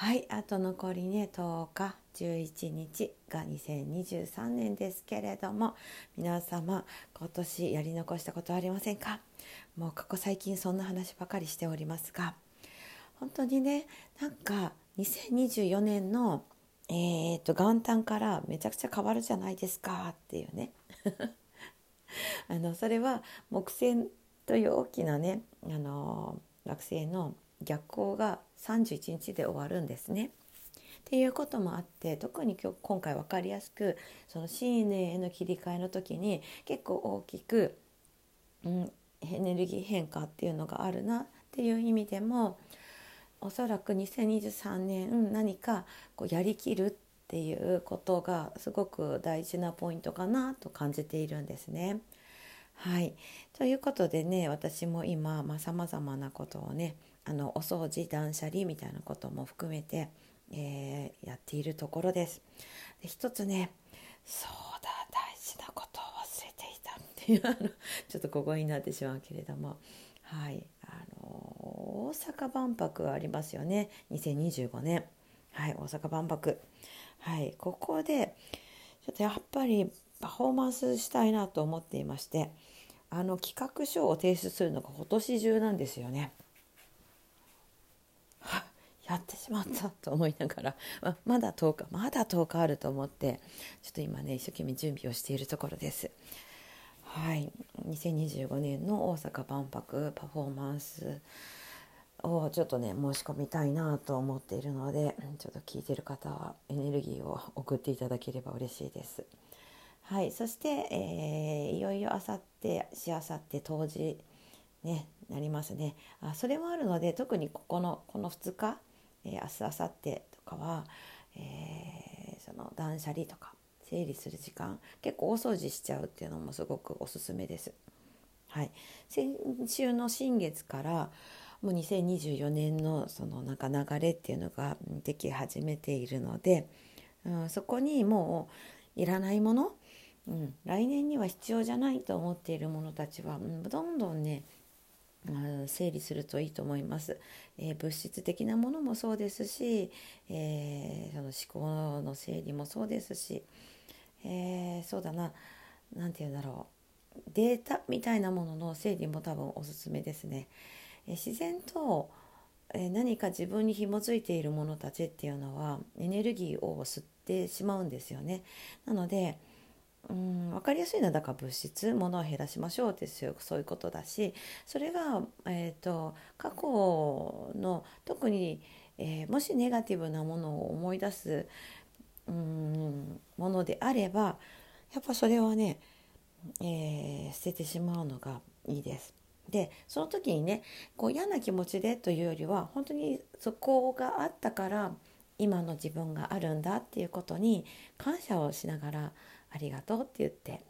はいあと残りね10日11日が2023年ですけれども皆様今年やり残したことはありませんか？もうここ最近そんな話ばかりしておりますが本当にねなんか2024年のえーと、元旦からめちゃくちゃ変わるじゃないですかっていうね。あのそれは木星という大きなねあの惑星の逆行が31日で終わるんですね。っていうこともあって特に今日今回分かりやすくその新年への切り替えの時に結構大きく、うん、エネルギー変化っていうのがあるなっていう意味でもおそらく2023年何かこうやりきるっていうことがすごく大事なポイントかなと感じているんですね。はい、ということでね私も今さまざ、まなことをねあのお掃除断捨離みたいなことも含めて、えー、やっているところです。で一つねそうだ大事なことを忘れていたっていう ちょっと小声になってしまうけれどもはいあの大阪万博ありますよね2025年はい大阪万博はいここでちょっとやっぱりパフォーマンスしたいなと思っていましてあの企画書を提出するのが今年中なんですよね。やってしまったと思いながら、ままだ10日まだ10日あると思ってちょっと今ね一生懸命準備をしているところです。はい2025年の大阪万博パフォーマンスをちょっとね申し込みたいなと思っているのでちょっと聞いてる方はエネルギーを送っていただければ嬉しいです。はい、そして、えー、いよいよあさってしあさって当時ねなりますねあそれもあるので特にここのこの2日えー、明日明後日とかは、えー、その断捨離とか整理する時間結構大掃除しちゃうっていうのもすごくおすすめです。はい、先週の新月からもう2024年のそのなんか流れっていうのができ始めているので、うん、そこにもういらないもの、うん、来年には必要じゃないと思っているものたちは、うん、どんどんね整理するといいと思います、えー、物質的なものもそうですし、えー、その思考の整理もそうですし、えー、そうだな。何て言うんだろう。データみたいなものの整理も多分おすすめですね、え自然と、え何か自分に紐づいているものたちっていうのはエネルギーを吸ってしまうんですよね。なのでうん分かりやすいのはだから物質物を減らしましょうってそういうことだしそれが、えーと、過去の特に、えー、もしネガティブなものを思い出すうんものであればやっぱそれはね、えー、捨ててしまうのがいいです。でその時にねこう嫌な気持ちでというよりは本当にそこがあったから今の自分があるんだっていうことに感謝をしながらありがとうって言って、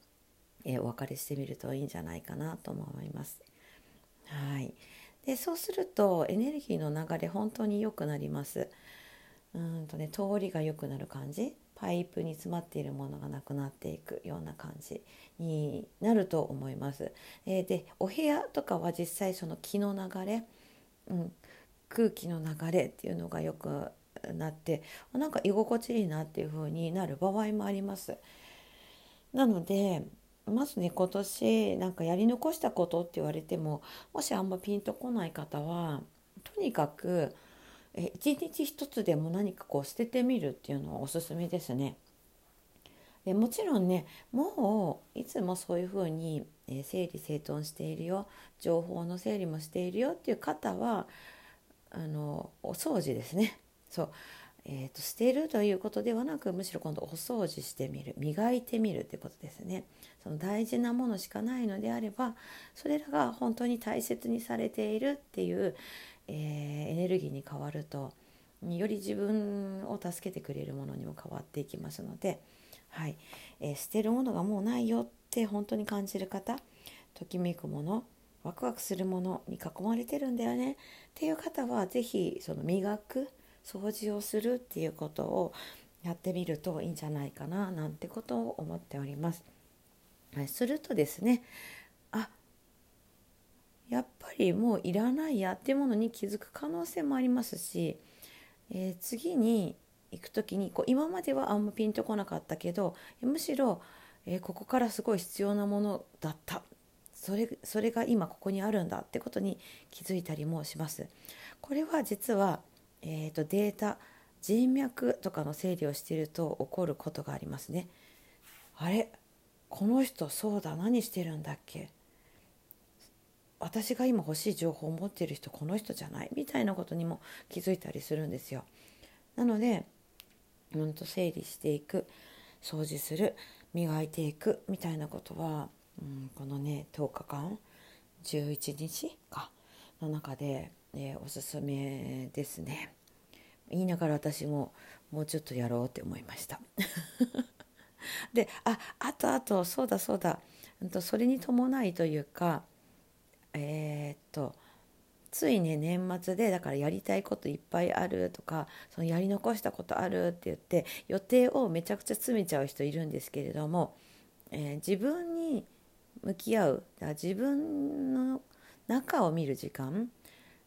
えー、お別れしてみるといいんじゃないかなと思います。はいでそうするとエネルギーの流れ本当に良くなります。うんとね通りが良くなる感じパイプに詰まっているものがなくなっていくような感じになると思います。えー、でお部屋とかは実際その気の流れ、うん、空気の流れっていうのがよくなってなんか居心地いいなっていう風になる場合もあります。なのでまずね今年なんかやり残したことって言われてももしあんまピンとこない方はとにかくえ一日一つでも何かこう捨ててみるっていうのはおすすめですね。でもちろんねもういつもそういうふうに、え整理整頓しているよ情報の整理もしているよっていう方はあのお掃除ですねそうえーと、捨てるということではなくむしろ今度お掃除してみる磨いてみるということですね。その大事なものしかないのであればそれらが本当に大切にされているっていう、えー、エネルギーに変わるとより自分を助けてくれるものにも変わっていきますので、はい。えー、捨てるものがもうないよって本当に感じる方ときめくものワクワクするものに囲まれてるんだよねっていう方は是非その磨く掃除をするっていうことをやってみるといいんじゃないかななんてことを思っております。するとですねあやっぱりもういらないやっていうものに気づく可能性もありますし、えー、次に行く時にこう今まではあんまピンとこなかったけどむしろ、えー、ここからすごい必要なものだったそれそれが今ここにあるんだってことに気づいたりもします。これは実は、えーと、データ人脈とかの整理をしていると起こることがありますね。あれこの人そうだ何してるんだっけ？私が今欲しい情報を持っている人この人じゃない？みたいなことにも気づいたりするんですよ。なのでうんと整理していく掃除する磨いていくみたいなことは、うん、このね10日間11日かの中で、えー、おすすめですね。言いながら私ももうちょっとやろうって思いました。でああとあとそうだそうだそれに伴いというかえー、っとついね年末でだからやりたいこといっぱいあるとかそのやり残したことあるって言って予定をめちゃくちゃ詰めちゃう人いるんですけれども、えー、自分に向き合うだから自分の中を見る時間、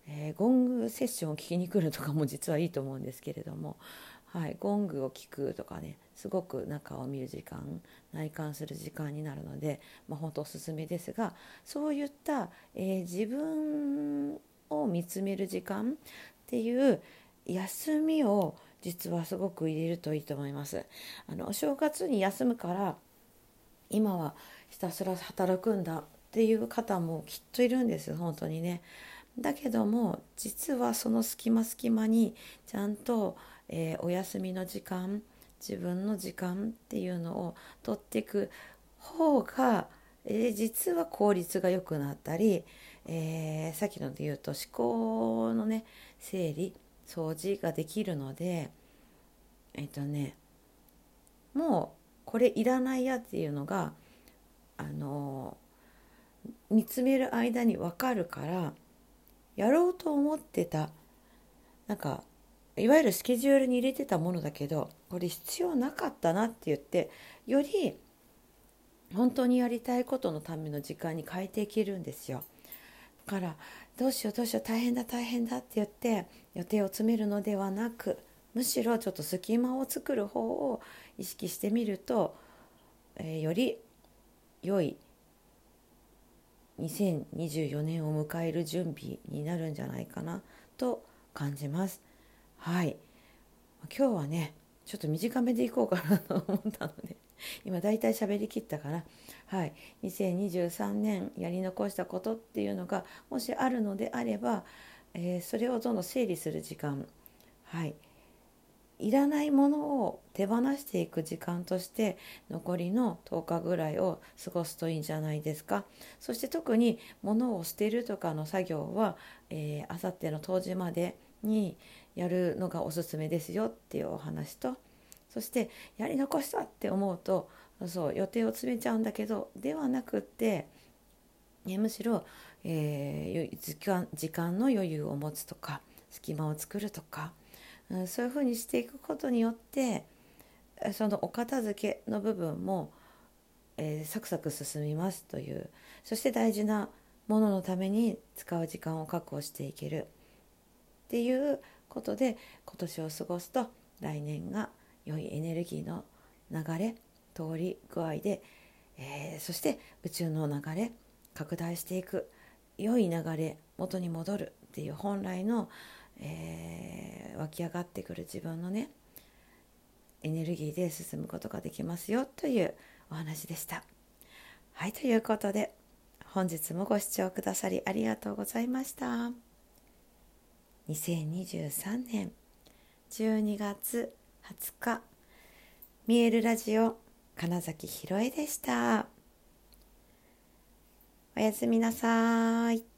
えー、ゴングセッションを聞きに来るとかも実はいいと思うんですけれども、はい、ゴングを聞くとかねすごく中を見る時間内観する時間になるので、まあ、本当おすすめですがそういった、えー、自分を見つめる時間っていう休みを実はすごく入れるといいと思います。あのお正月に休むから今はひたすら働くんだっていう方もきっといるんです本当にね。だけども実はその隙間隙間にちゃんと、えー、お休みの時間自分の時間っていうのを取っていく方が、えー、実は効率が良くなったり、えー、さっきので言うと思考のね整理掃除ができるのでえっ、とねもうこれいらないやっていうのがあの見つめる間に分かるからやろうと思ってたなんかいわゆるスケジュールに入れてたものだけどこれ必要なかったなって言ってより本当にやりたいことのための時間に変えていけるんですよ。だからどうしようどうしよう大変だ大変だって言って予定を詰めるのではなくむしろちょっと隙間を作る方を意識してみると、えー、より良い2024年を迎える準備になるんじゃないかなと感じます。はい。今日はねちょっと短めでいこうかなと思ったので 今大体喋りきったかな。はい。2023年やり残したことっていうのがもしあるのであれば、えー、それをどんどん整理する時間。はい。いらないものを手放していく時間として残りの10日ぐらいを過ごすといいんじゃないですか。そして特に物を捨てるとかの作業はあさっての冬至までにやるのがおすすめですよっていうお話とそしてやり残したって思うとそう予定を詰めちゃうんだけどではなくって、ね、むしろ、えー、時間時間の余裕を持つとか隙間を作るとか、うん、そういうふうにしていくことによってそのお片付けの部分も、えー、サクサク進みますというそして大事なもののために使う時間を確保していけるっていうことで今年を過ごすと来年が良いエネルギーの流れ通り具合で、えー、そして宇宙の流れ拡大していく良い流れ元に戻るっていう本来の、えー、湧き上がってくる自分のねエネルギーで進むことができますよというお話でした。はいということで本日もご視聴くださりありがとうございました。2023年12月20日見えるラジオ金崎ひろえでしたおやすみなさい